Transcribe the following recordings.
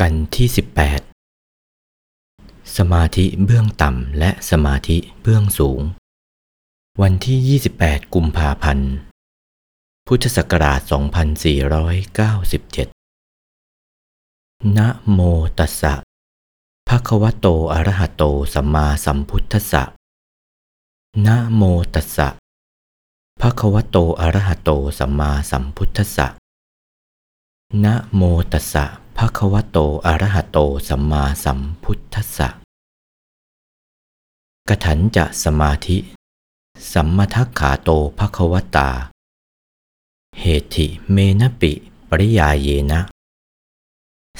กันที่ 18 สมาธิเบื้องต่ำและสมาธิเบื้องสูง วันที่ 28 กุมภาพันธ์ พุทธศักราช 2497 นะโมตัสสะภะคะวะโตอะระหะโตสัมมาสัมพุทธัสสะนะโมตัสสะภะคะวะโตอะระหะโตสัมมาสัมพุทธัสสะนะโมตัสสะ ภะควโตอรหโตสัมมาสัมพุทธัสสะกถันจะสมาธิ สัมมทักขาโตภะควตา เหติเมนะปิปริยาเยนะ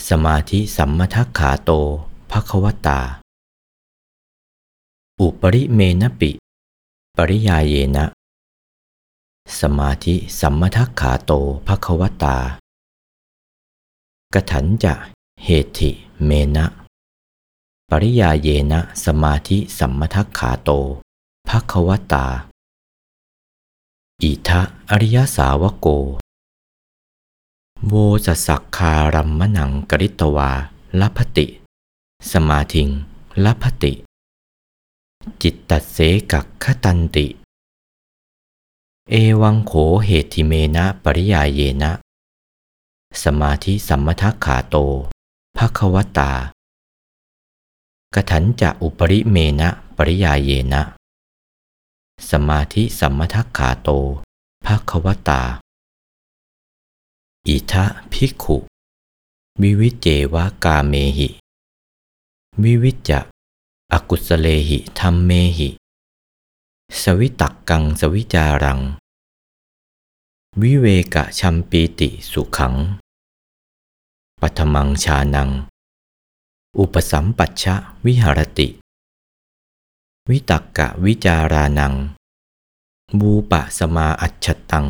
สมาธิสัมมทักขาโตภะควตา อุปริเมนะปิ ปริยาเยนะ สมาธิสัมมทักขาโตภะควตา กถันจะเหติเมนะ ปริยาเยนะสมาธิสัมมทักขาโตภควตา อิทะอริยสาวโก โวจะสักคารัมมนังกริตวาลพติ สมาธิงลพติ จิตตัดเสกักขตันติ เอวังโขเหติเมนะปริยาเยนะ สมาธิสัมมทักขาโตภควตากถันจะอุปริเมนะปริยาเยนะ สมาธิสัมมทักขาโตภควตา อิทะภิกขุ วิวิจเจวากาเมหิ วิวิจจะอกุสเลหิธรรมเมหิ สวิตักกังสวิจารัง วิเวกะชัมปีติสุขัง ปัทมังชานัง อุปสัมปัชชะวิหารติ วิตักกะวิจารานัง บูปะสมาอัจฉตัง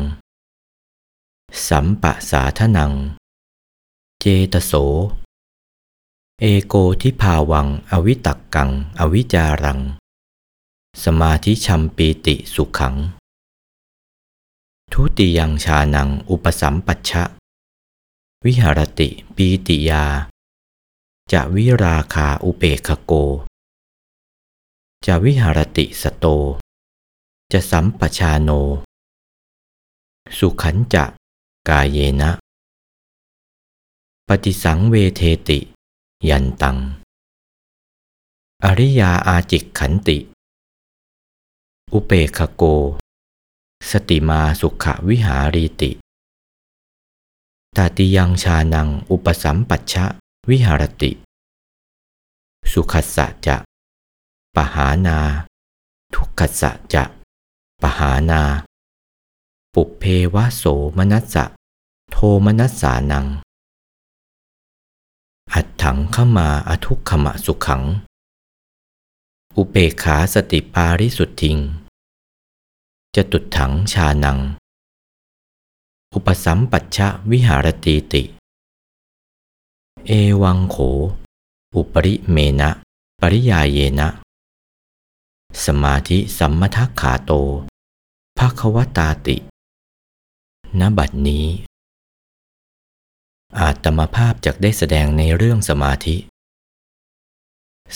สัมปะสาทนัง เจตโส เอโกทิภาวังอวิตักกัง อวิจารัง สมาธิชัมปีติสุขัง ทุติยังชานังอุปสัมปัชชะ วิหารติปีติยา จะวิราคาอุเปคโก จะวิหารติสโต จะสัมปชาโน สุขันจะกายเยนะ ปฏิสังเวเทติ ยันตัง อริยาอาจิกขันติ อุเปคโก สติมาสุขวิหารีติตาติยังชานังอุปสัมปัชชะวิหารติ สุขัสสะจะปหานา ทุกขัสสะจะปหานา ปุเพวะโสมนัสสะโทมนัสสานัง อัดถังขมาอทุกขมะสุขัง อุเปขาสติปาริสุทธิง จะตุดถังชานัง อุปสัมปัชชะวิหารตีติ เอวังโข อุปริเมนะ ปริยาเยนะ สมาธิสัมมทักขาโตภควตาติ ณ บัดนี้ อาตมภาพจากได้แสดงในเรื่องสมาธิ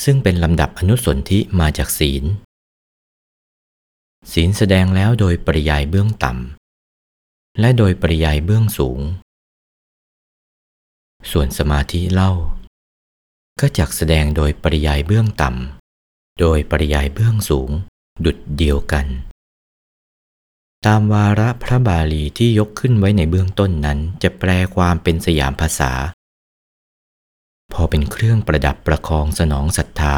ซึ่งเป็นลำดับอนุสนธิมาจากศีล ศีลแสดงแล้วโดยปริยายเบื้องต่ำ และโดยปริยายเบื้องสูง ส่วนสมาธิเล่า ก็จักแสดงโดยปริยายเบื้องต่ำ โดยปริยายเบื้องสูง ดุดเดียวกัน ตามวาระพระบาลีที่ยกขึ้นไว้ในเบื้องต้นนั้นจะแปลความเป็นสยามภาษา พอเป็นเครื่องประดับประคองสนองศรัทธา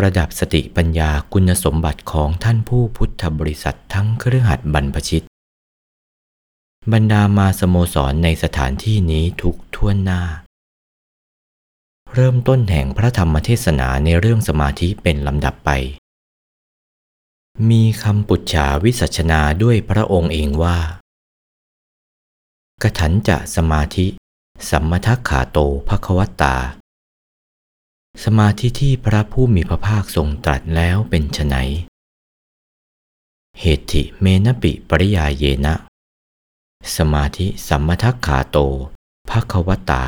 ประดับสติปัญญาคุณสมบัติของท่านผู้พุทธบริษัททั้งเครือขัดบรรพชิต บรรดามาสโมสรในสถานที่นี้ทุกท่วนหน้า เริ่มต้นแห่งพระธรรมเทศนาในเรื่องสมาธิเป็นลำดับไป มีคำปุจฉาวิสัชนาด้วยพระองค์เองว่ากถันจะสมาธิ สัมมทักขาโตภควตา สมาธิที่พระผู้มีพระภาคทรงตรัสแล้วเป็นไฉนเหติเมนปิปริยาเยนะ สมาธิสัมมทักขาโตภควตา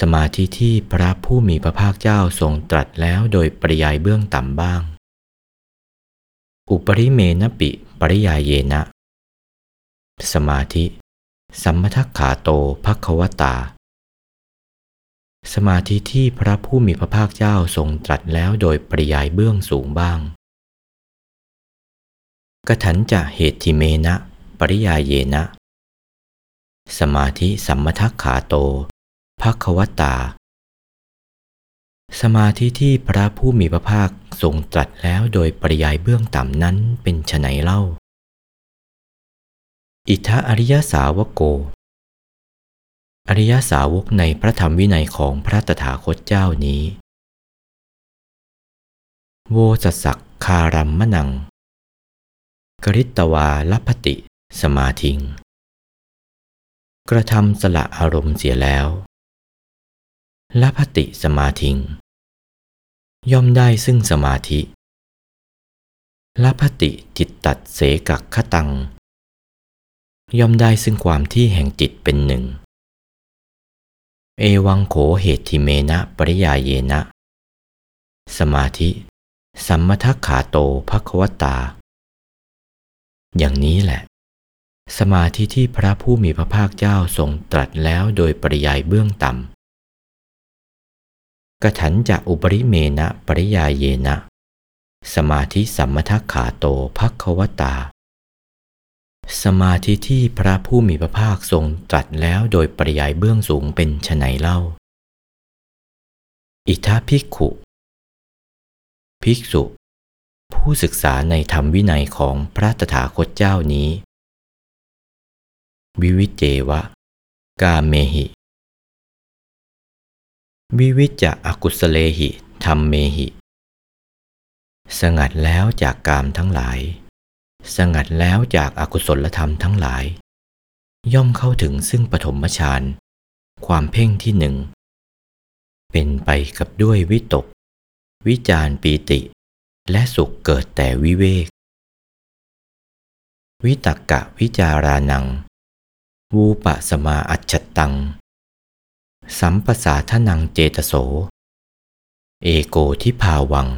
สมาธิที่พระผู้มีพระภาคเจ้าทรงตรัสแล้วโดยปริยายเบื้องต่ำบ้าง อุปริเมนปิปริยาเยนะ สมาธิ สัมมทักขาโตภควตา สมาธิที่พระผู้มีพระภาคเจ้าทรงตรัสแล้วโดยปริยายเบื้องสูงบ้างกถันจะเหติเมนะ ปริยายเยนะ สมาธิสัมมทักขาโตภควตา สมาธิที่พระผู้มีพระภาคทรงตรัสแล้วโดยปริยายเบื้องต่ำนั้นเป็นไฉนเล่า อิทธอริยสาวโก อริยสาวกในพระธรรมวินัยของพระตถาคตเจ้านี้ โวสสักคารัมมนัง กริตวาลพติสมาธิง กระทำสละอารมณ์เสียแล้วลพติสมาธิง ย่อมได้ซึ่งสมาธิลพติจิตตัดเสกักขตัง ย่อมได้ซึ่งความที่แห่งจิตเป็นหนึ่ง เอวังโขเหตทิเมนะปริยาเยนะ สมาธิ สัมมทักขาโตภควตา อย่างนี้แหละ สมาธิที่พระผู้มีพระภาคเจ้าทรงตรัสแล้วโดยปริยายเบื้องต่ำกถันจะอุปริเมนะปริยาเยนะ สมาธิสัมมทัขาโตภควตา สมาธิที่พระผู้มีพระภาคทรงตรัสแล้วโดยปริยายเบื้องสูงเป็นไฉนเล่า อิทาภิกขุ ภิกษุ ผู้ศึกษาในธรรมวินัยของพระตถาคตเจ้านี้ วิวิเจวะ กาเมหิ วิวิจะอกุสเลหิธรรมเมหิ สงัดแล้วจากกามทั้งหลาย สงัดแล้วจากอากุศลธรรมทั้งหลาย ย่อมเข้าถึงซึ่งปฐมฌานความเพ่งที่หนึ่ง เป็นไปกับด้วยวิตก วิจารปีติ และสุขเกิดแต่วิเวก วิตักกะวิจารานัง วูปะสมาอัจฉตัง สัมปสาทนังเจตโส เอโกทิภาวัง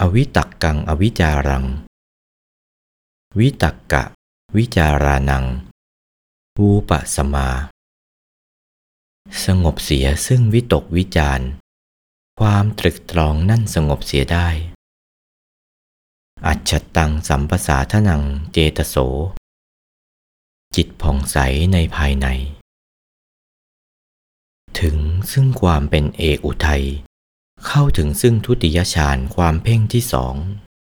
อวิตักกังอวิจารัง วิตักกะ วิจารานัง วูปะสมา สงบเสียซึ่งวิตกวิจารความตรึกตรองนั่นสงบเสียได้ อัจฉตังสัมปสาทนังเจตโส จิตผ่องใสในภายใน ถึงซึ่งความเป็นเอกอุทัย เข้าถึงซึ่งทุติยฌานความเพ่งที่สอง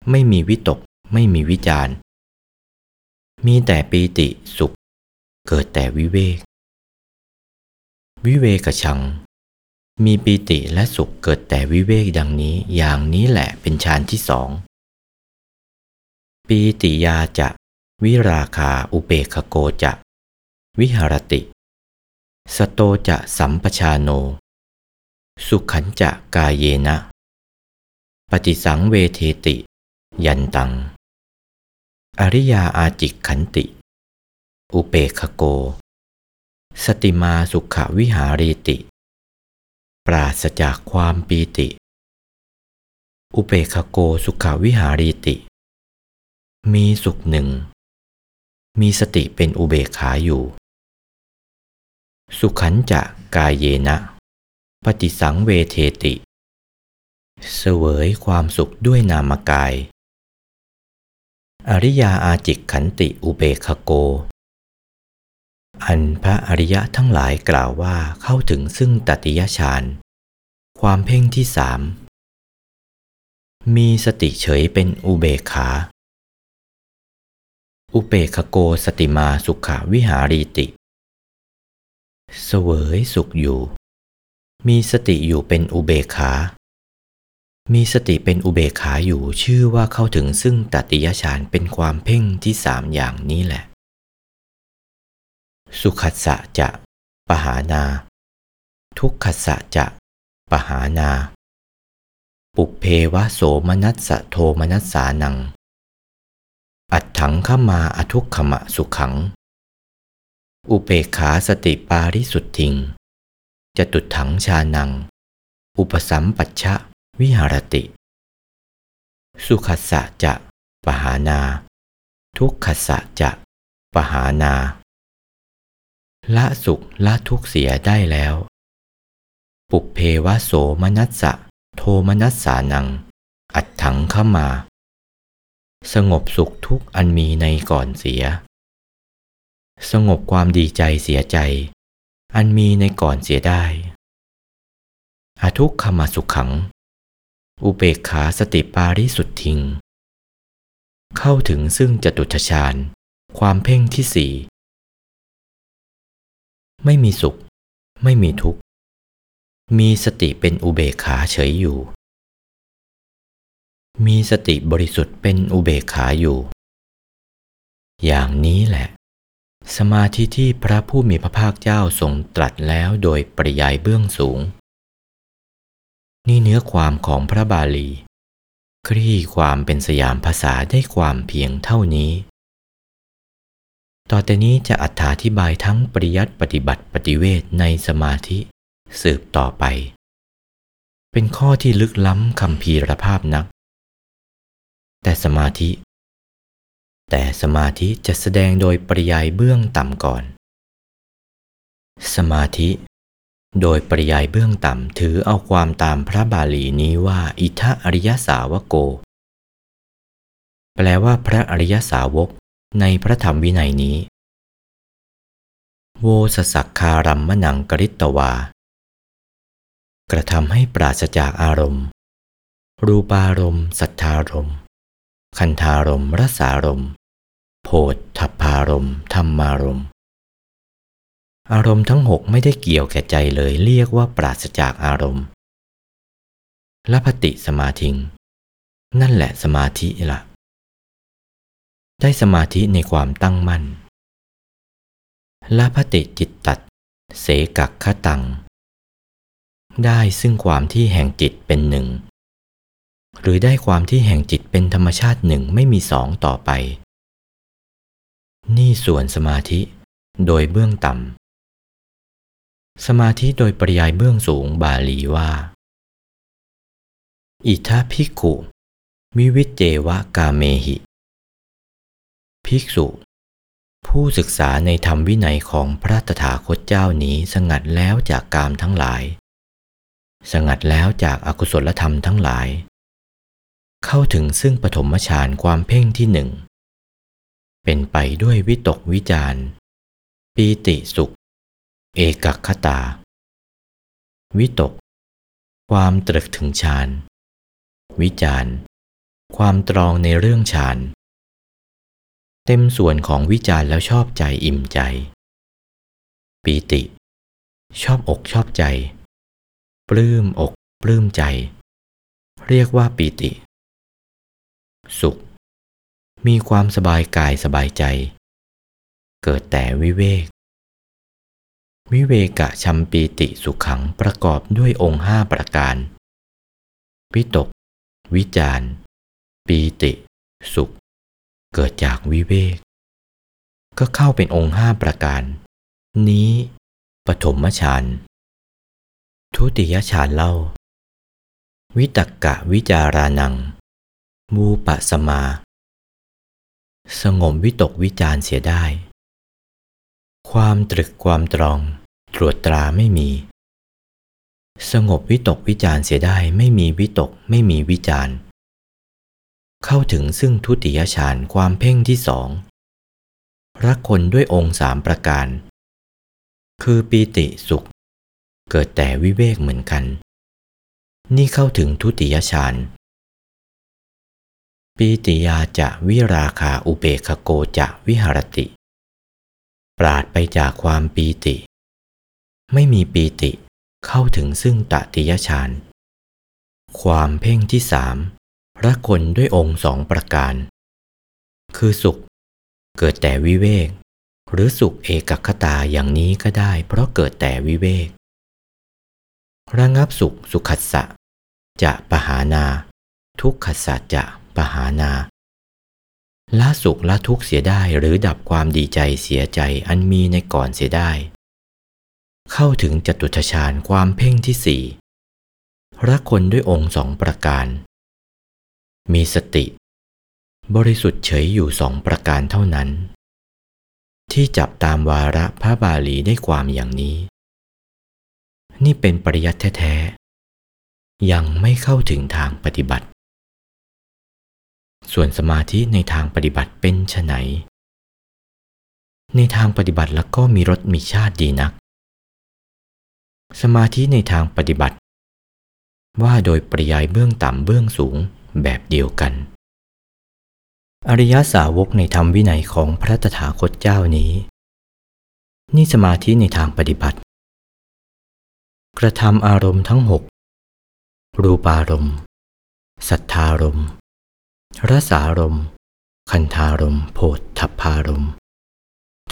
ไม่มีวิตก ไม่มีวิจาร มีแต่ปีติสุข เกิดแต่วิเวก วิเวกชัง มีปีติและสุขเกิดแต่วิเวกดังนี้อย่างนี้แหละเป็นฌานที่สองปีติยาจะ วิราคาอุเปกโกจะ วิหรติ สโตจะสัมปชาโน สุขันจะกายเยนะ ปฏิสังเวเทติ ยันตัง อริยาอาจิกขันติ อุเปคโก สติมาสุขวิหารีติ ปราศจากความปีติ อุเปคโกสุขวิหารีติ มีสุขหนึ่ง มีสติเป็นอุเบกขาอยู่ สุขันจะกายเยนะ ปฏิสังเวเทติ เสวยความสุขด้วยนามกาย อริยาอาจิกขันติอุเบคโก อันพระอริยะทั้งหลายกล่าวว่าเข้าถึงซึ่งตติยฌาน ความเพ่งที่สาม มีสติเฉยเป็นอุเบขา อุเบคโกสติมาสุขาวิหารีติ เสวยสุขอยู่ มีสติอยู่เป็นอุเบขา มีสติเป็นอุเบกขาอยู่ชื่อว่าเข้าถึงซึ่งตติยฌานเป็นความเพ่งที่สามอย่างนี้แหละ สุขัสสะจะปหานา ทุกขัสสะจะปหานา ปุเพวะโสมนัสสะโทมนัสสานัง อัดถังขมาอทุกขมะสุขัง อุเปกขาสติปาริสุทธิง จะตุดถังชานัง อุปสัมปัชชะ วิหารติ สุขัสสะจะปหานา ทุกขัสสะจะปหานา ละสุขละทุกเสียได้แล้ว ปุเพวะโสมนัสสะโทมนัสสานัง อัดถังเข้ามา สงบสุขทุกอันมีในก่อนเสีย สงบความดีใจเสียใจ อันมีในก่อนเสียได้อทุกขมาสุขขัง อุเบกขาสติปาริสุทธิง เข้าถึงซึ่งจตุทชาญ ความเพ่งที่สี่ไม่มีสุข ไม่มีทุกข์ มีสติเป็นอุเบกขาเฉยอยู่ มีสติบริสุทธิ์เป็นอุเบกขาอยู่ อย่างนี้แหละ สมาธิที่พระผู้มีพระภาคเจ้าทรงตรัสแล้วโดยปริยายเบื้องสูง นี่เนื้อความของพระบาลี คลี่ความเป็นสยามภาษาได้ความเพียงเท่านี้ ต่อแต่นี้จะอธิบายทั้งปริยัติปฏิบัติปฏิเวทในสมาธิ สืบต่อไป เป็นข้อที่ลึกล้ำคำพีรภาพนัก แต่สมาธิ แต่สมาธิจะแสดงโดยปริยายเบื้องต่ำก่อน สมาธิ โดยปริยายเบื้องต่ำถือเอาความตามพระบาลีนี้ว่า อิทะอริยสาวโก แปลว่าพระอริยสาวก ในพระธรรมวินัยนี้ โวสสักคารัมมนังกริตตวา กระทำให้ปราศจากอารมณ์ รูปารมณ์สัทธารมณ์ คันธารมณ์รสารมณ์โพธทัพพารมณ์ธรรมารมณ์ อารมณ์ทั้งหกไม่ได้เกี่ยวแก่ใจเลยเรียกว่าปราศจากอารมณ์ละพติสมาธิง นั่นแหละสมาธิละ่ะ ได้สมาธิในความตั้งมั่นละพติจิตตัด เสกักขตัง ได้ซึ่งความที่แห่งจิตเป็นหนึ่ง หรือได้ความที่แห่งจิตเป็นธรรมชาติหนึ่งไม่มีสองต่อไป นี่ส่วนสมาธิโดยเบื้องต่ำ สมาธิโดยปริยายเบื้องสูงบาลีว่า อิทาพิกุวิวิเจวะกาเมหิ ภิกษุ ผู้ศึกษาในธรรมวินัยของพระตถาคตเจ้านี้สงัดแล้วจากกามทั้งหลาย สงัดแล้วจากอากุศลธรรมทั้งหลาย เข้าถึงซึ่งปฐมฌานความเพ่งที่หนึ่ง เป็นไปด้วยวิตกวิจารปีติสุข เอกคตา วิตก ความตรึกถึงฌาน วิจารความตรองในเรื่องฌาน เต็มส่วนของวิจารแล้วชอบใจอิ่มใจ ปีติ ชอบอกชอบใจ ปลื้มอกปลื้มใจ เรียกว่าปีติ สุข มีความสบายกายสบายใจ เกิดแต่วิเวก วิเวกะชัมปีติสุขังประกอบด้วยองค์ห้าประการ วิตก วิจารปีติ สุข เกิดจากวิเวก ก็เข้าเป็นองค์ห้าประการ นี้ ปฐมฌานทุติยฌานเล่า วิตกกะวิจารานัง มูปะสมา สงมวิตกวิจารเสียได้ ความตรึกความตรอง ตรวจตราไม่มี สงบวิตกวิจารเสียได้ไม่มีวิตกไม่มีวิจารเข้าถึงซึ่งทุติยฌานความเพ่งที่สองรักคนด้วยองค์สามประการ คือปีติสุข เกิดแต่วิเวกเหมือนกัน นี่เข้าถึงทุติยฌานปีติยาจะวิราคาอุเบคโกจะวิหารติ ราดไปจากความปีติ ไม่มีปีติเข้าถึงซึ่งตติยฌาน ความเพ่งที่สามรักคนด้วยองค์สองประการ คือสุข เกิดแต่วิเวก หรือสุขเอกคตาอย่างนี้ก็ได้ เพราะเกิดแต่วิเวก ระงับสุขสุขัสสะจะปหานา ทุกขัสสะจะปหานา ละสุขละทุกข์เสียได้หรือดับความดีใจเสียใจอันมีในก่อนเสียได้ เข้าถึงจตุทชาญความเพ่งที่สี่รักคนด้วยองค์สองประการ มีสติ บริสุทธิ์เฉยอยู่สองประการเท่านั้น ที่จับตามวาระพระบาลีได้ความอย่างนี้ นี่เป็นปริยัติแท้ๆยังไม่เข้าถึงทางปฏิบัติ ส่วนสมาธิในทางปฏิบัติเป็นไฉนในทางปฏิบัติแล้วก็มีรสมีชาติดีนัก สมาธิในทางปฏิบัติ ว่าโดยปริยายเบื้องต่ำเบื้องสูงแบบเดียวกัน อริยสาวกในธรรมวินัยของพระตถาคตเจ้านี้ นี่สมาธิในทางปฏิบัติ กระทำอารมณ์ทั้งหกรูปารมณ์ สัทธารมณ์ รสารม คันธารมโพธทพารม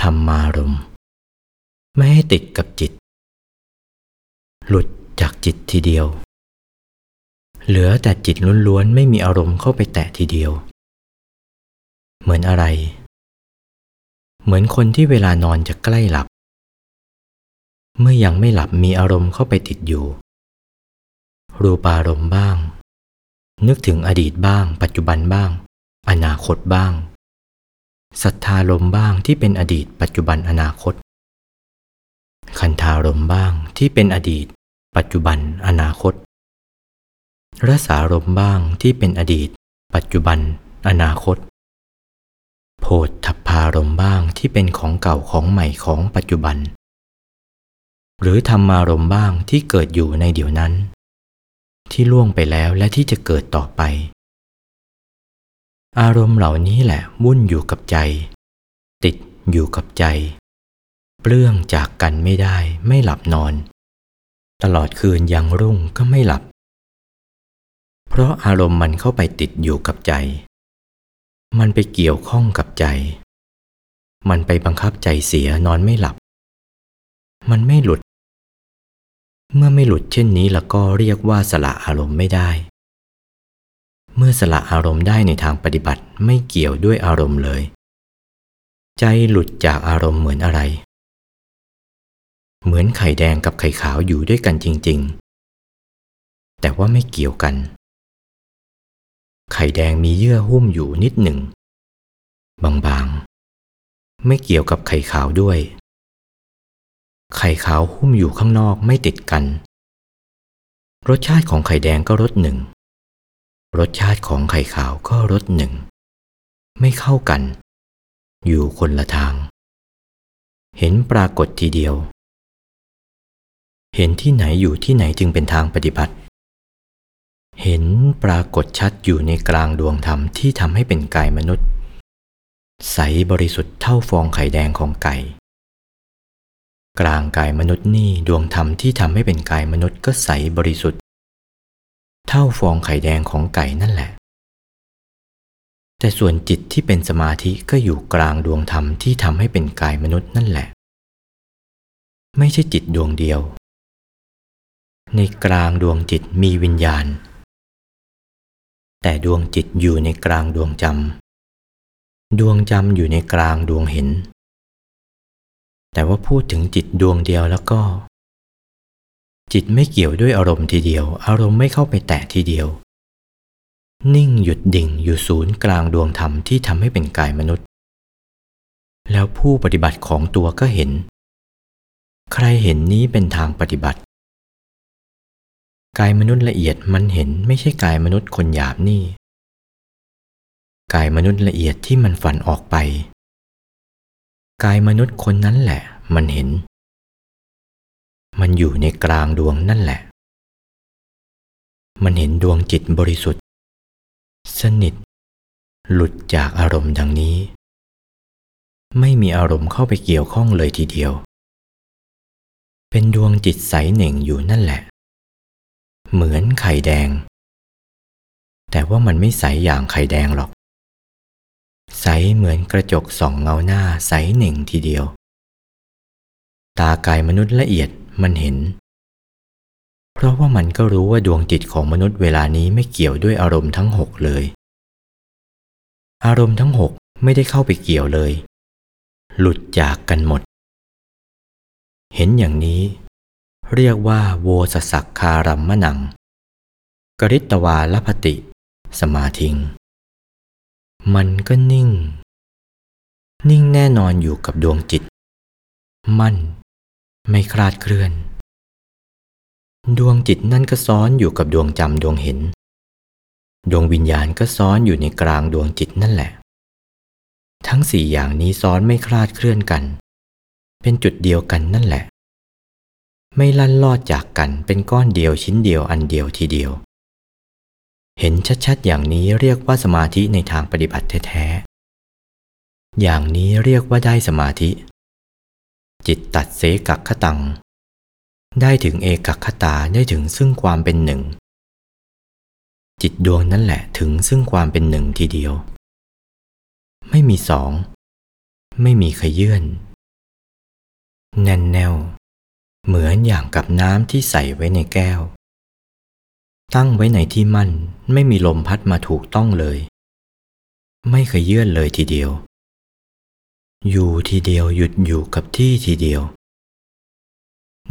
ธรรมารม ไม่ให้ติดกับจิต หลุดจากจิตทีเดียว เหลือแต่จิตล้วนๆไม่มีอารมณ์เข้าไปแตะทีเดียว เหมือนอะไร เหมือนคนที่เวลานอนจะใกล้หลับ เมื่อยังไม่หลับมีอารมณ์เข้าไปติดอยู่ รูปารมณ์บ้าง นึกถึงอดีตบ้าง ปัจจุบันบ้าง อนาคตบ้างศรัทธาลมบ้างที่เป็นอดีต ปัจจุบันอนาคต คันธารมบ้างที่เป็นอดีต ปัจจุบันอนาคตรสารมบ้างที่เป็นอดีต ปัจจุบัน อนาคต โพธทัพพารมบ้างที่เป็นของเก่าของใหม่ของปัจจุบัน หรือธรรมารมบ้างที่เกิดอยู่ในเดี๋ยวนั้น ที่ล่วงไปแล้วและที่จะเกิดต่อไป อารมณ์เหล่านี้แหละวุ่นอยู่กับใจ ติดอยู่กับใจ เปลื้องจากกันไม่ได้ไม่หลับนอน ตลอดคืนยังรุ่งก็ไม่หลับ เพราะอารมณ์มันเข้าไปติดอยู่กับใจ มันไปเกี่ยวข้องกับใจ มันไปบังคับใจเสียนอนไม่หลับ มันไม่หลุด เมื่อไม่หลุดเช่นนี้แล้วก็เรียกว่าสละอารมณ์ไม่ได้ เมื่อสละอารมณ์ได้ในทางปฏิบัติไม่เกี่ยวด้วยอารมณ์เลย ใจหลุดจากอารมณ์เหมือนอะไร เหมือนไข่แดงกับไข่ขาวอยู่ด้วยกันจริง ๆ แต่ว่าไม่เกี่ยวกัน ไข่แดงมีเยื่อหุ้มอยู่นิดหนึ่ง บางๆ ไม่เกี่ยวกับไข่ขาวด้วย ไข่ขาวหุ้มอยู่ข้างนอกไม่ติดกัน รสชาติของไข่แดงก็รสหนึ่ง รสชาติของไข่ขาวก็รสหนึ่ง ไม่เข้ากัน อยู่คนละทาง เห็นปรากฏทีเดียว เห็นที่ไหนอยู่ที่ไหนจึงเป็นทางปฏิบัติ เห็นปรากฏชัดอยู่ในกลางดวงธรรมที่ทำให้เป็นกายมนุษย์ ใสบริสุทธิ์เท่าฟองไข่แดงของไก่ กลางกายมนุษย์นี่ดวงธรรมที่ทำให้เป็นกายมนุษย์ก็ใสบริสุทธิ์ เท่าฟองไข่แดงของไก่นั่นแหละ แต่ส่วนจิตที่เป็นสมาธิก็อยู่กลางดวงธรรมที่ทำให้เป็นกายมนุษย์นั่นแหละ ไม่ใช่จิตดวงเดียว ในกลางดวงจิตมีวิญญาณ แต่ดวงจิตอยู่ในกลางดวงจำดวงจำอยู่ในกลางดวงเห็น แต่ว่าพูดถึงจิตดวงเดียวแล้วก็ จิตไม่เกี่ยวด้วยอารมณ์ทีเดียว อารมณ์ไม่เข้าไปแตะทีเดียว นิ่งหยุดดิ่งอยู่ศูนย์กลางดวงธรรมที่ทำให้เป็นกายมนุษย์ แล้วผู้ปฏิบัติของตัวก็เห็น ใครเห็นนี้เป็นทางปฏิบัติ กายมนุษย์ละเอียดมันเห็นไม่ใช่กายมนุษย์คนหยาบนี่ กายมนุษย์ละเอียดที่มันฝันออกไป กายมนุษย์คนนั้นแหละ มันเห็น มันอยู่ในกลางดวงนั่นแหละ มันเห็นดวงจิตบริสุทธิ์ สนิท หลุดจากอารมณ์ดังนี้ ไม่มีอารมณ์เข้าไปเกี่ยวข้องเลยทีเดียว เป็นดวงจิตใสเหน่งอยู่นั่นแหละ เหมือนไข่แดง แต่ว่ามันไม่ใสอย่างไข่แดงหรอก ใสเหมือนกระจกส่องเงาหน้าใสเหน่งทีเดียว ตากายมนุษย์ละเอียดมันเห็น เพราะว่ามันก็รู้ว่าดวงจิตของมนุษย์เวลานี้ไม่เกี่ยวด้วยอารมณ์ทั้งหกเลย อารมณ์ทั้งหกไม่ได้เข้าไปเกี่ยวเลย หลุดจากกันหมด เห็นอย่างนี้ เรียกว่าโวสสักคารัมมะนัง กริตวาลพติ สมาธิง มันก็นิ่ง นิ่งแน่นอนอยู่กับดวงจิต มั่น ไม่คลาดเคลื่อน ดวงจิตนั่นก็ซ้อนอยู่กับดวงจำดวงเห็น ดวงวิญญาณก็ซ้อนอยู่ในกลางดวงจิตนั่นแหละ ทั้งสี่อย่างนี้ซ้อนไม่คลาดเคลื่อนกัน เป็นจุดเดียวกันนั่นแหละ ไม่ลั่นลอดจากกันเป็นก้อนเดียวชิ้นเดียวอันเดียวทีเดียว เห็นชัดๆ อย่างนี้เรียกว่าสมาธิในทางปฏิบัติแท้ๆ อย่างนี้เรียกว่าได้สมาธิ จิตตัดเสกักขตัง ได้ถึงเอกักขตาได้ถึงซึ่งความเป็นหนึ่ง จิตดวงนั่นแหละถึงซึ่งความเป็นหนึ่งทีเดียว ไม่มีสอง ไม่มีขยื่นแน่นแน่วเหมือนอย่างกับน้ำที่ใส่ไว้ในแก้ว ตั้งไว้ในที่มั่นไม่มีลมพัดมาถูกต้องเลย ไม่เคยเยื่อนเลยทีเดียว อยู่ทีเดียวหยุดอยู่กับที่ทีเดียว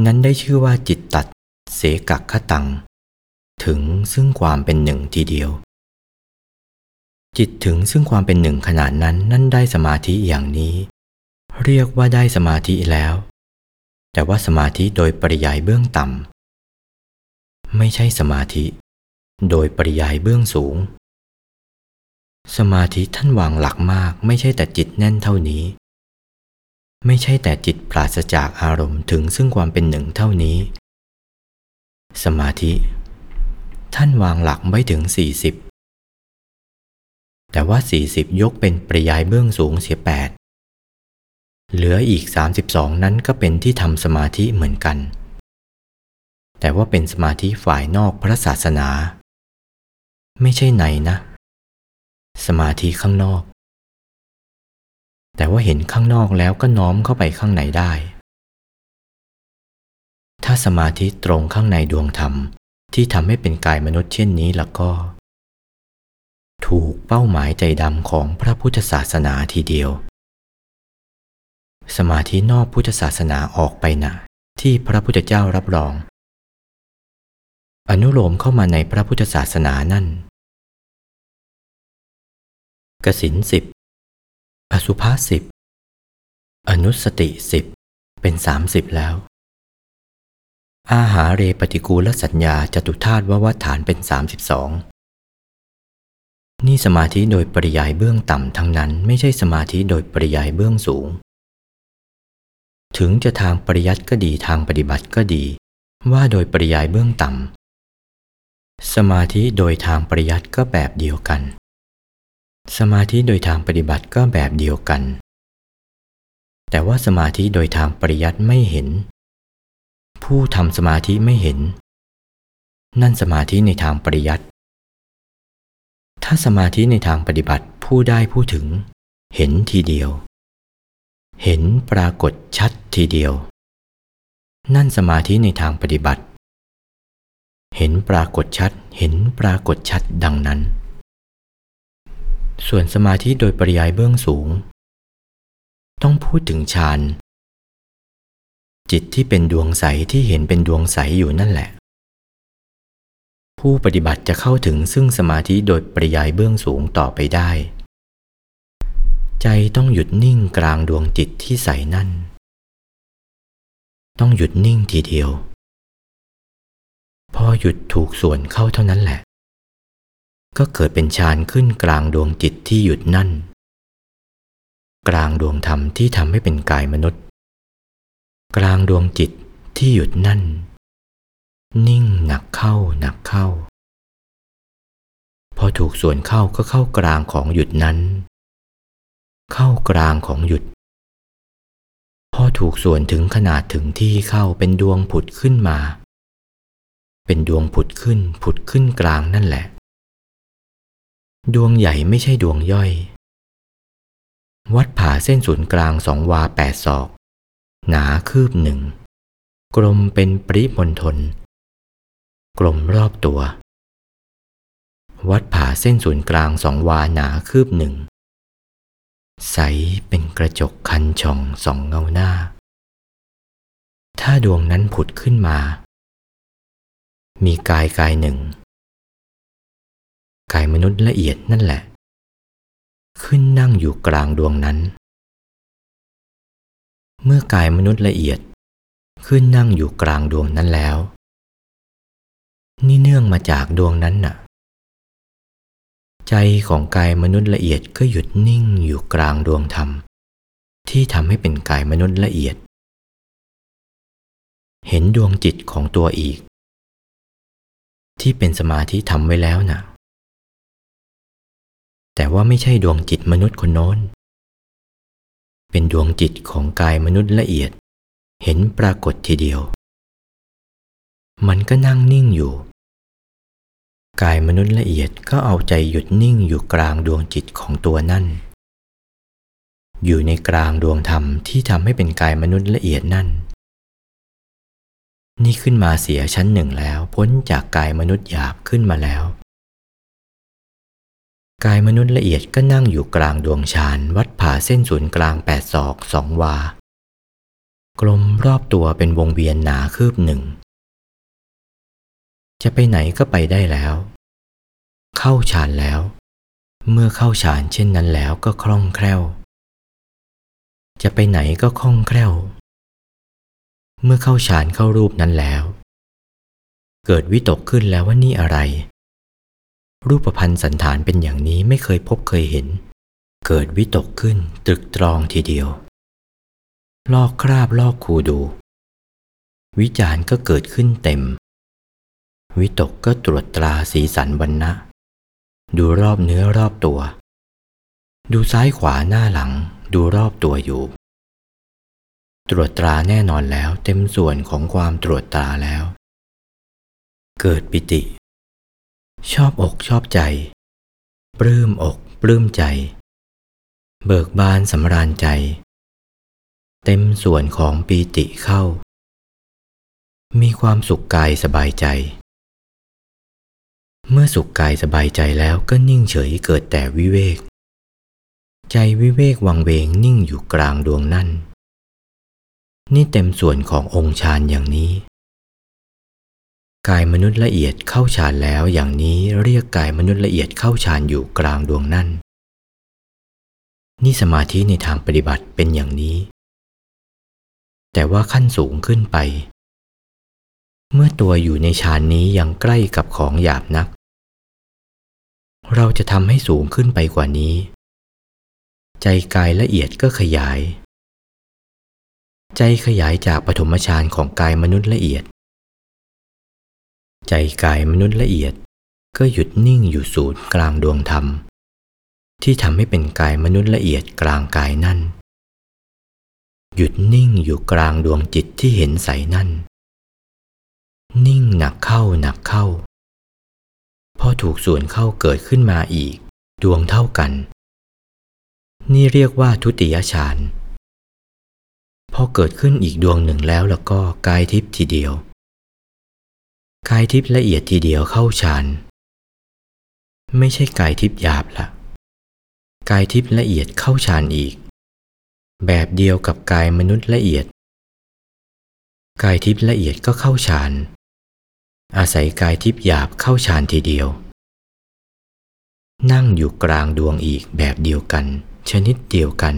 นั้นได้ชื่อว่าจิตตัดเสกักขตัง ถึงซึ่งความเป็นหนึ่งทีเดียว จิตถึงซึ่งความเป็นหนึ่งขนาดนั้นนั่นได้สมาธิอย่างนี้ เรียกว่าได้สมาธิแล้ว แต่ว่าสมาธิโดยปริยายเบื้องต่ำ ไม่ใช่สมาธิ โดยปริยายเบื้องสูง สมาธิท่านวางหลักมากไม่ใช่แต่จิตแน่นเท่านี้ ไม่ใช่แต่จิตปราศจากอารมณ์ถึงซึ่งความเป็นหนึ่งเท่านี้ สมาธิ ท่านวางหลักไว้ถึง 40 แต่ว่า 40 ยกเป็นปริยายเบื้องสูงเสีย 8 เหลืออีก 32 นั้นก็เป็นที่ทำสมาธิเหมือนกัน แต่ว่าเป็นสมาธิฝ่ายนอกพระศาสนา ไม่ใช่ในนะ สมาธิข้างนอก แต่ว่าเห็นข้างนอกแล้วก็น้อมเข้าไปข้างในได้ ถ้าสมาธิตรงข้างในดวงธรรมที่ทำให้เป็นกายมนุษย์เช่นนี้แล้วก็ ถูกเป้าหมายใจดำของพระพุทธศาสนาทีเดียว สมาธินอกพุทธศาสนาออกไปนะที่พระพุทธเจ้ารับรอง อนุโลมเข้ามาในพระพุทธศาสนานั่น กสินสิบอสุภาสิบอนุสติสิบเป็นสามสิบแล้ว อาหาเรปฏิกูลสัญญาจตุธาตุววัฏฐานเป็นสามสิบสองนี่สมาธิโดยปริยายเบื้องต่ำทั้งนั้นไม่ใช่สมาธิโดยปริยายเบื้องสูง ถึงจะทางปริยัติก็ดีทางปฏิบัติก็ดี ว่าโดยปริยายเบื้องต่ำ สมาธิโดยทางปริยัติก็แบบเดียวกัน สมาธิโดยทางปฏิบัติก็แบบเดียวกัน แต่ว่าสมาธิโดยทางปริยัติไม่เห็น ผู้ทำสมาธิไม่เห็น นั่นสมาธิในทางปริยัติ ถ้าสมาธิในทางปฏิบัติผู้ได้ผู้ถึง เห็นทีเดียว เห็นปรากฏชัดทีเดียว นั่นสมาธิในทางปฏิบัติ เห็นปรากฏชัด เห็นปรากฏชัดดังนั้น ส่วนสมาธิโดยปริยายเบื้องสูง ต้องพูดถึงฌาน จิตที่เป็นดวงใสที่เห็นเป็นดวงใสอยู่นั่นแหละ ผู้ปฏิบัติจะเข้าถึงซึ่งสมาธิโดยปริยายเบื้องสูงต่อไปได้ ใจต้องหยุดนิ่งกลางดวงจิตที่ใสนั่น ต้องหยุดนิ่งทีเดียว อหยุดถูกส่วนเข้าเท่านั้นแหละ ก็เกิดเป็นฌานขึ้นกลางดวงจิตที่หยุดนั่น กลางดวงธรรมที่ทำให้เป็นกายมนุษย์ กลางดวงจิตที่หยุดนั่น นิ่งหนักเข้าหนักเข้า พอถูกส่วนเข้าก็เข้ากลางของหยุดนั้น เข้ากลางของหยุดพอถูกส่วนถึงขนาดถึงที่เข้าเป็นดวงผุดขึ้นมา เป็นดวงผุดขึ้นผุดขึ้นกลางนั่นแหละ ดวงใหญ่ไม่ใช่ดวงย่อย วัดผ่าเส้นศูนย์กลางสองวาแปดศอก หนาคืบหนึ่ง กลมเป็นปริมณฑลกลมรอบตัว วัดผ่าเส้นศูนย์กลางสองวาหนาคืบหนึ่ง ใสเป็นกระจกคันช่องสองเงาหน้า ถ้าดวงนั้นผุดขึ้นมา มีกายกายหนึ่ง กายมนุษย์ละเอียดนั่นแหละ ขึ้นนั่งอยู่กลางดวงนั้น เมื่อกายมนุษย์ละเอียด ขึ้นนั่งอยู่กลางดวงนั้นแล้ว นี่เนื่องมาจากดวงนั้นน่ะ ใจของกายมนุษย์ละเอียดก็หยุดนิ่งอยู่กลางดวงธรรม ที่ทำให้เป็นกายมนุษย์ละเอียดเห็นดวงจิตของตัวอีก ที่เป็นสมาธิทำไว้แล้วนะ่ะ แต่ว่าไม่ใช่ดวงจิตมนุษย์คนโน้น เป็นดวงจิตของกายมนุษย์ละเอียด เห็นปรากฏทีเดียว มันก็นั่งนิ่งอยู่ กายมนุษย์ละเอียดก็เอาใจหยุดนิ่งอยู่กลางดวงจิตของตัวนั่น อยู่ในกลางดวงธรรมที่ทำให้เป็นกายมนุษย์ละเอียดนั่น นี่ขึ้นมาเสียชั้นหนึ่งแล้ว พ้นจากกายมนุษย์หยาบขึ้นมาแล้ว กายมนุษย์ละเอียดก็นั่งอยู่กลางดวงฌานวัดผ่าเส้นศูนย์กลางแปดศอกสองวา กลมรอบตัวเป็นวงเวียนหนาคืบหนึ่ง จะไปไหนก็ไปได้แล้ว เข้าฌานแล้ว เมื่อเข้าฌานเช่นนั้นแล้วก็คล่องแคล่ว จะไปไหนก็คล่องแคล่ว เมื่อเข้าฌานเข้ารูปนั้นแล้ว เกิดวิตกขึ้นแล้วว่านี่อะไร รูปพันธ์สันฐานเป็นอย่างนี้ไม่เคยพบเคยเห็น เกิดวิตกขึ้นตรึกตรองทีเดียว ลอกคราบลอกคูดู วิจารณ์ก็เกิดขึ้นเต็ม วิตกก็ตรวจตราสีสันวันนะดูรอบเนื้อรอบตัว ดูซ้ายขวาหน้าหลัง ดูรอบตัวอยู่ ตรวจตราแน่นอนแล้วเต็มส่วนของความตรวจตราแล้ว เกิดปิติ ชอบอกชอบใจ ปลื้มอกปลื้มใจ เบิกบานสำราญใจ เต็มส่วนของปีติเข้า มีความสุขกายสบายใจ เมื่อสุขกายสบายใจแล้วก็นิ่งเฉยเกิดแต่วิเวก ใจวิเวกวังเวงนิ่งอยู่กลางดวงนั่น นี่เต็มส่วนขององค์ฌานอย่างนี้ กายมนุษย์ละเอียดเข้าฌานแล้วอย่างนี้เรียกกายมนุษย์ละเอียดเข้าฌานอยู่กลางดวงนั่น นี่สมาธิในทางปฏิบัติเป็นอย่างนี้ แต่ว่าขั้นสูงขึ้นไป เมื่อตัวอยู่ในฌานนี้ยังใกล้กับของหยาบนัก เราจะทำให้สูงขึ้นไปกว่านี้ ใจกายละเอียดก็ขยาย ใจขยายจากปฐมฌานของกายมนุษย์ละเอียด ใจกายมนุษย์ละเอียด ก็หยุดนิ่งอยู่ศูนย์กลางดวงธรรม ที่ทำให้เป็นกายมนุษย์ละเอียดกลางกายนั่น หยุดนิ่งอยู่กลางดวงจิตที่เห็นใสนั่น นิ่งหนักเข้าหนักเข้า พอถูกส่วนเข้าเกิดขึ้นมาอีก ดวงเท่ากัน นี่เรียกว่าทุติยฌาน อเกิดขึ้นอีกดวงหนึ่งแล้วแล้วก็กายทิพย์ทีเดียว กายทิพย์ละเอียดทีเดียวเข้าฌานไม่ใช่กายทิพย์หยาบละกายทิพย์ละเอียดเข้าฌานอีก แบบเดียวกับกายมนุษย์ละเอียด กายทิพย์ละเอียดก็เข้าฌานอาศัยกายทิพย์หยาบเข้าฌานทีเดียว นั่งอยู่กลางดวงอีกแบบเดียวกัน ชนิดเดียวกัน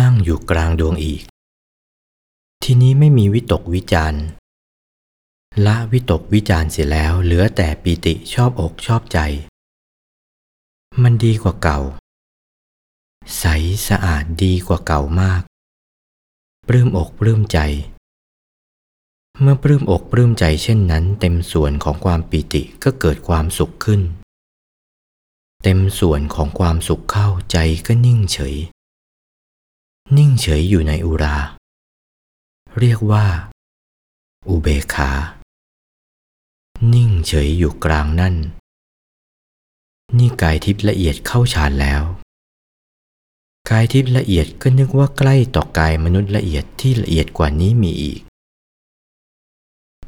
นั่งอยู่กลางดวงอีก ทีนี้ไม่มีวิตกวิจารละวิตกวิจารเสียแล้วเหลือแต่ปีติชอบอกชอบใจ มันดีกว่าเก่า ใสสะอาดดีกว่าเก่ามาก ปลื้มอกปลื้มใจ เมื่อปลื้มอกปลื้มใจเช่นนั้น เต็มส่วนของความปีติก็เกิดความสุขขึ้น เต็มส่วนของความสุขเข้าใจก็นิ่งเฉย นิ่งเฉยอยู่ในอุรา เรียกว่า อุเบขา นิ่งเฉยอยู่กลางนั่น นี่กายทิพย์ละเอียดเข้าฌานแล้ว กายทิพย์ละเอียดก็นึกว่าใกล้ต่อกายมนุษย์ละเอียดที่ละเอียดกว่านี้มีอีก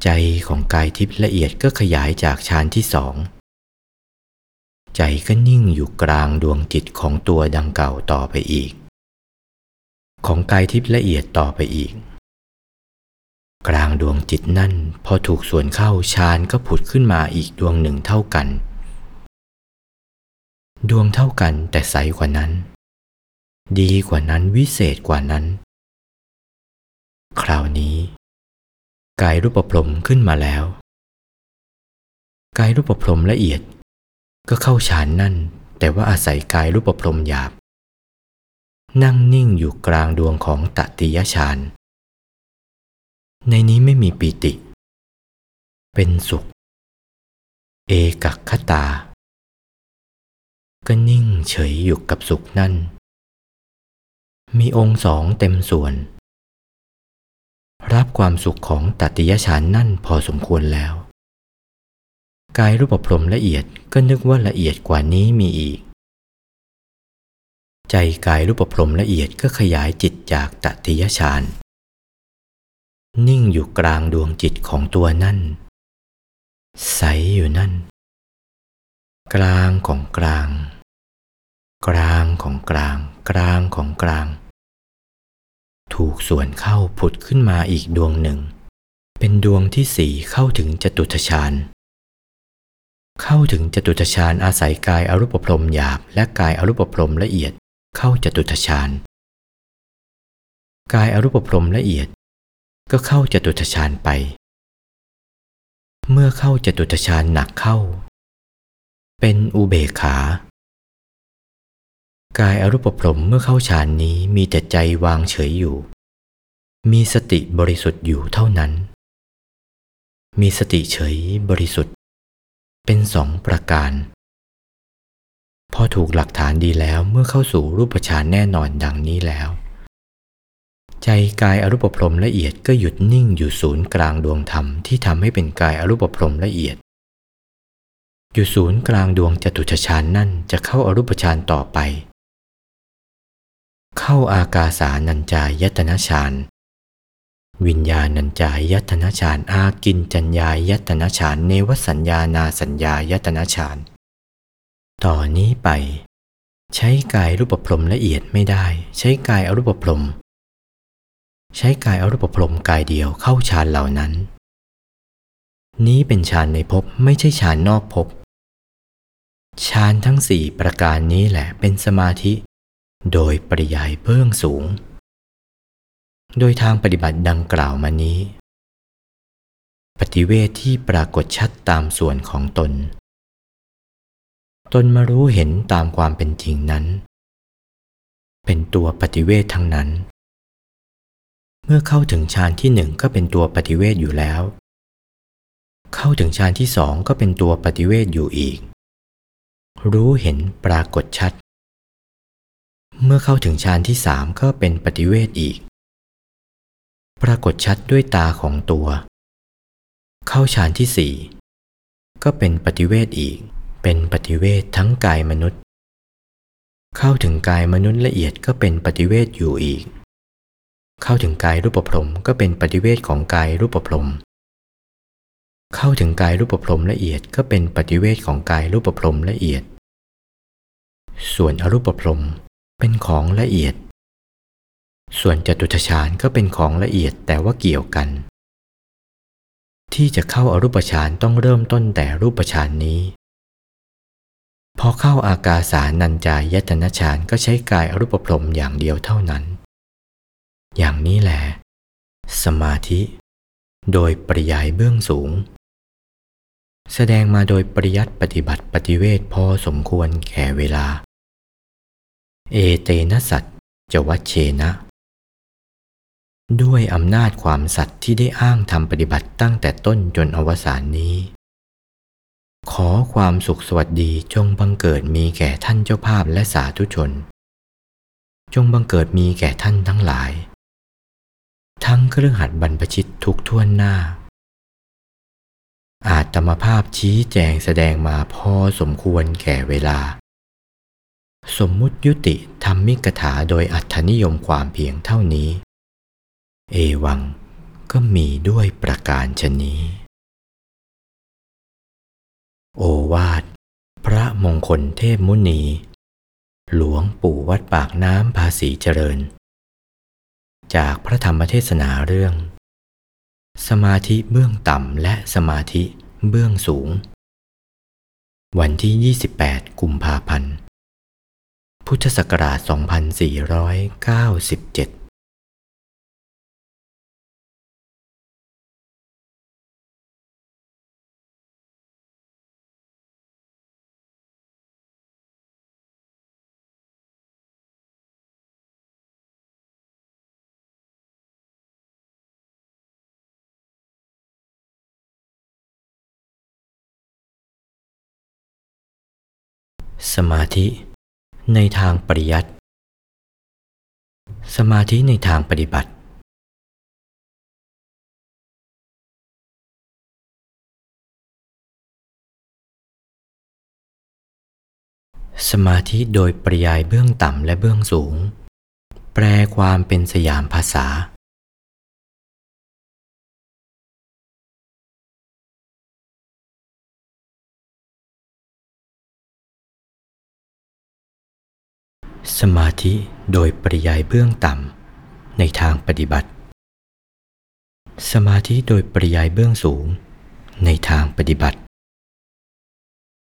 ใจของกายทิพย์ละเอียดก็ขยายจากฌานที่สองใจก็นิ่งอยู่กลางดวงจิตของตัวดังเก่าต่อไปอีก ของกายทิพย์ละเอียดต่อไปอีก กลางดวงจิตนั่นพอถูกส่วนเข้าฌานก็ผุดขึ้นมาอีกดวงหนึ่งเท่ากัน ดวงเท่ากันแต่ใสกว่านั้น ดีกว่านั้นวิเศษกว่านั้น คราวนี้ กายรูปพรมขึ้นมาแล้ว กายรูปพรมละเอียดก็เข้าฌานนั่น แต่ว่าอาศัยกายรูปพรมหยาบ นั่งนิ่งอยู่กลางดวงของตติยฌาน ในนี้ไม่มีปีติ เป็นสุข เอกัคตา ก็นิ่งเฉยอยู่กับสุขนั่น มีองค์สองเต็มส่วน รับความสุขของตัติยฌานนั่นพอสมควรแล้ว กายรูปพรมละเอียดก็นึกว่าละเอียดกว่านี้มีอีก ใจกายรูปพรมละเอียดก็ขยายจิตจากตติยฌาน นิ่งอยู่กลางดวงจิตของตัวนั่น ใสอยู่นั่น กลางของกลาง กลางของกลาง กลางของกลาง ถูกส่วนเข้าผุดขึ้นมาอีกดวงหนึ่ง เป็นดวงที่สี่เข้าถึงจตุทชาญเข้าถึงจตุทชาญอาศัยกายอรูปพรมหยาบและกายอรูปพรมละเอียด เข้าจตุทชาญกายอรูปพรมละเอียด ก็เข้าจตุทชาญไป เมื่อเข้าจตุทชาญหนักเข้า เป็นอุเบกขา กายอรูปพรมเมื่อเข้าฌานนี้มีแต่ใจวางเฉยอยู่ มีสติบริสุทธิ์อยู่เท่านั้น มีสติเฉยบริสุทธิ์ เป็นสองประการ พอถูกหลักฐานดีแล้วเมื่อเข้าสู่รูปฌานแน่นอนดังนี้แล้ว ใจกายอรูปพรมละเอียดก็หยุดนิ่งอยู่ศูนย์กลางดวงธรรมที่ทำให้เป็นกายอรูปพรมละเอียด อยู่ศูนย์กลางดวงจตุชฌานนั่นจะเข้าอารูปฌานต่อไป เข้าอากาสานัญจายตนะฌานวิญญาณัญจายตนะฌานอากินจัญญายตนะฌานเนวสัญญานาสัญญายตนะฌาน ต่อนนี้ไป ใช้กายรูปพรมละเอียดไม่ได้ ใช้กายอรูปพรม ใช้กายอรูปพรมกายเดียวเข้าฌานเหล่านั้น นี้เป็นฌานในภพไม่ใช่ฌานนอกภพฌานทั้งสี่ประการนี้แหละเป็นสมาธิ โดยปริยายเบื้องสูง โดยทางปฏิบัติดังกล่าวมานี้ ปฏิเวทที่ปรากฏชัดตามส่วนของตน ตนมารู้เห็นตามความเป็นจริงนั้น เป็นตัวปฏิเวททั้งนั้น เมื่อเข้าถึงฌานที่หนึ่งก็เป็นตัวปฏิเวทอยู่แล้ว เข้าถึงฌานที่สองก็เป็นตัวปฏิเวทอยู่อีก รู้เห็นปรากฏชัด เมื่อเข้าถึงฌานที่สามก็เป็นปฏิเวทอีก ปรากฏชัดด้วยตาของตัว เข้าฌานที่สี่ก็เป็นปฏิเวทอีก เป็นปฏิเวททั้งกายมนุษย์ เข้าถึงกายมนุษย์ละเอียดก็เป็นปฏิเวทอยู่อีก เข้าถึงกายรูปพรมก็เป็นปฏิเวทของกายรูปพรม เข้าถึงกายรูปพรมละเอียดก็เป็นปฏิเวทของกายรูปพรมละเอียด ส่วนอรูปพรมเป็นของละเอียด ส่วนจตุทชาญก็เป็นของละเอียดแต่ว่าเกี่ยวกันที่จะเข้าอารูปฌานต้องเริ่มต้นแต่รูปฌานนี้ พอเข้าอากาสานัญจายตนะฌานก็ใช้กายอรูปพรมอย่างเดียวเท่านั้น อย่างนี้แหละสมาธิ โดยปริยายเบื้องสูง แสดงมาโดยปริยัติปฏิบัติปฏิเวทพอสมควรแก่เวลา เอเตนะสัตจวัชเชนะ ด้วยอำนาจความสัตย์ที่ได้อ้างทำปฏิบัติตั้งแต่ต้นจนอวสานนี้ ขอความสุขสวัสดีจงบังเกิดมีแก่ท่านเจ้าภาพและสาธุชน จงบังเกิดมีแก่ท่านทั้งหลาย ทั้งเครื่องหัดบรรพชิตทุกท่วนหน้า อาจตมภาพชี้แจงแสดงมาพอสมควรแก่เวลา สมมุติยุติธรรมิกถาโดยอัธนิยมความเพียงเท่านี้ เอวังก็มีด้วยประการชนี้ โอวาท พระมงคลเทพมุนี หลวงปู่วัดปากน้ำภาษีเจริญ จากพระธรรมเทศนาเรื่อง สมาธิเบื้องต่ำและสมาธิเบื้องสูง วันที่ 28 กุมภาพันธ์ พุทธศักราช 2497 สมาธิ ในทางปริยัติ สมาธิในทางปฏิบัติ สมาธิโดยปริยายเบื้องต่ำและเบื้องสูง แปลความเป็นสยามภาษา สมาธิโดยปริยายเบื้องต่ำในทางปฏิบัติ สมาธิโดยปริยายเบื้องสูงในทางปฏิบัติ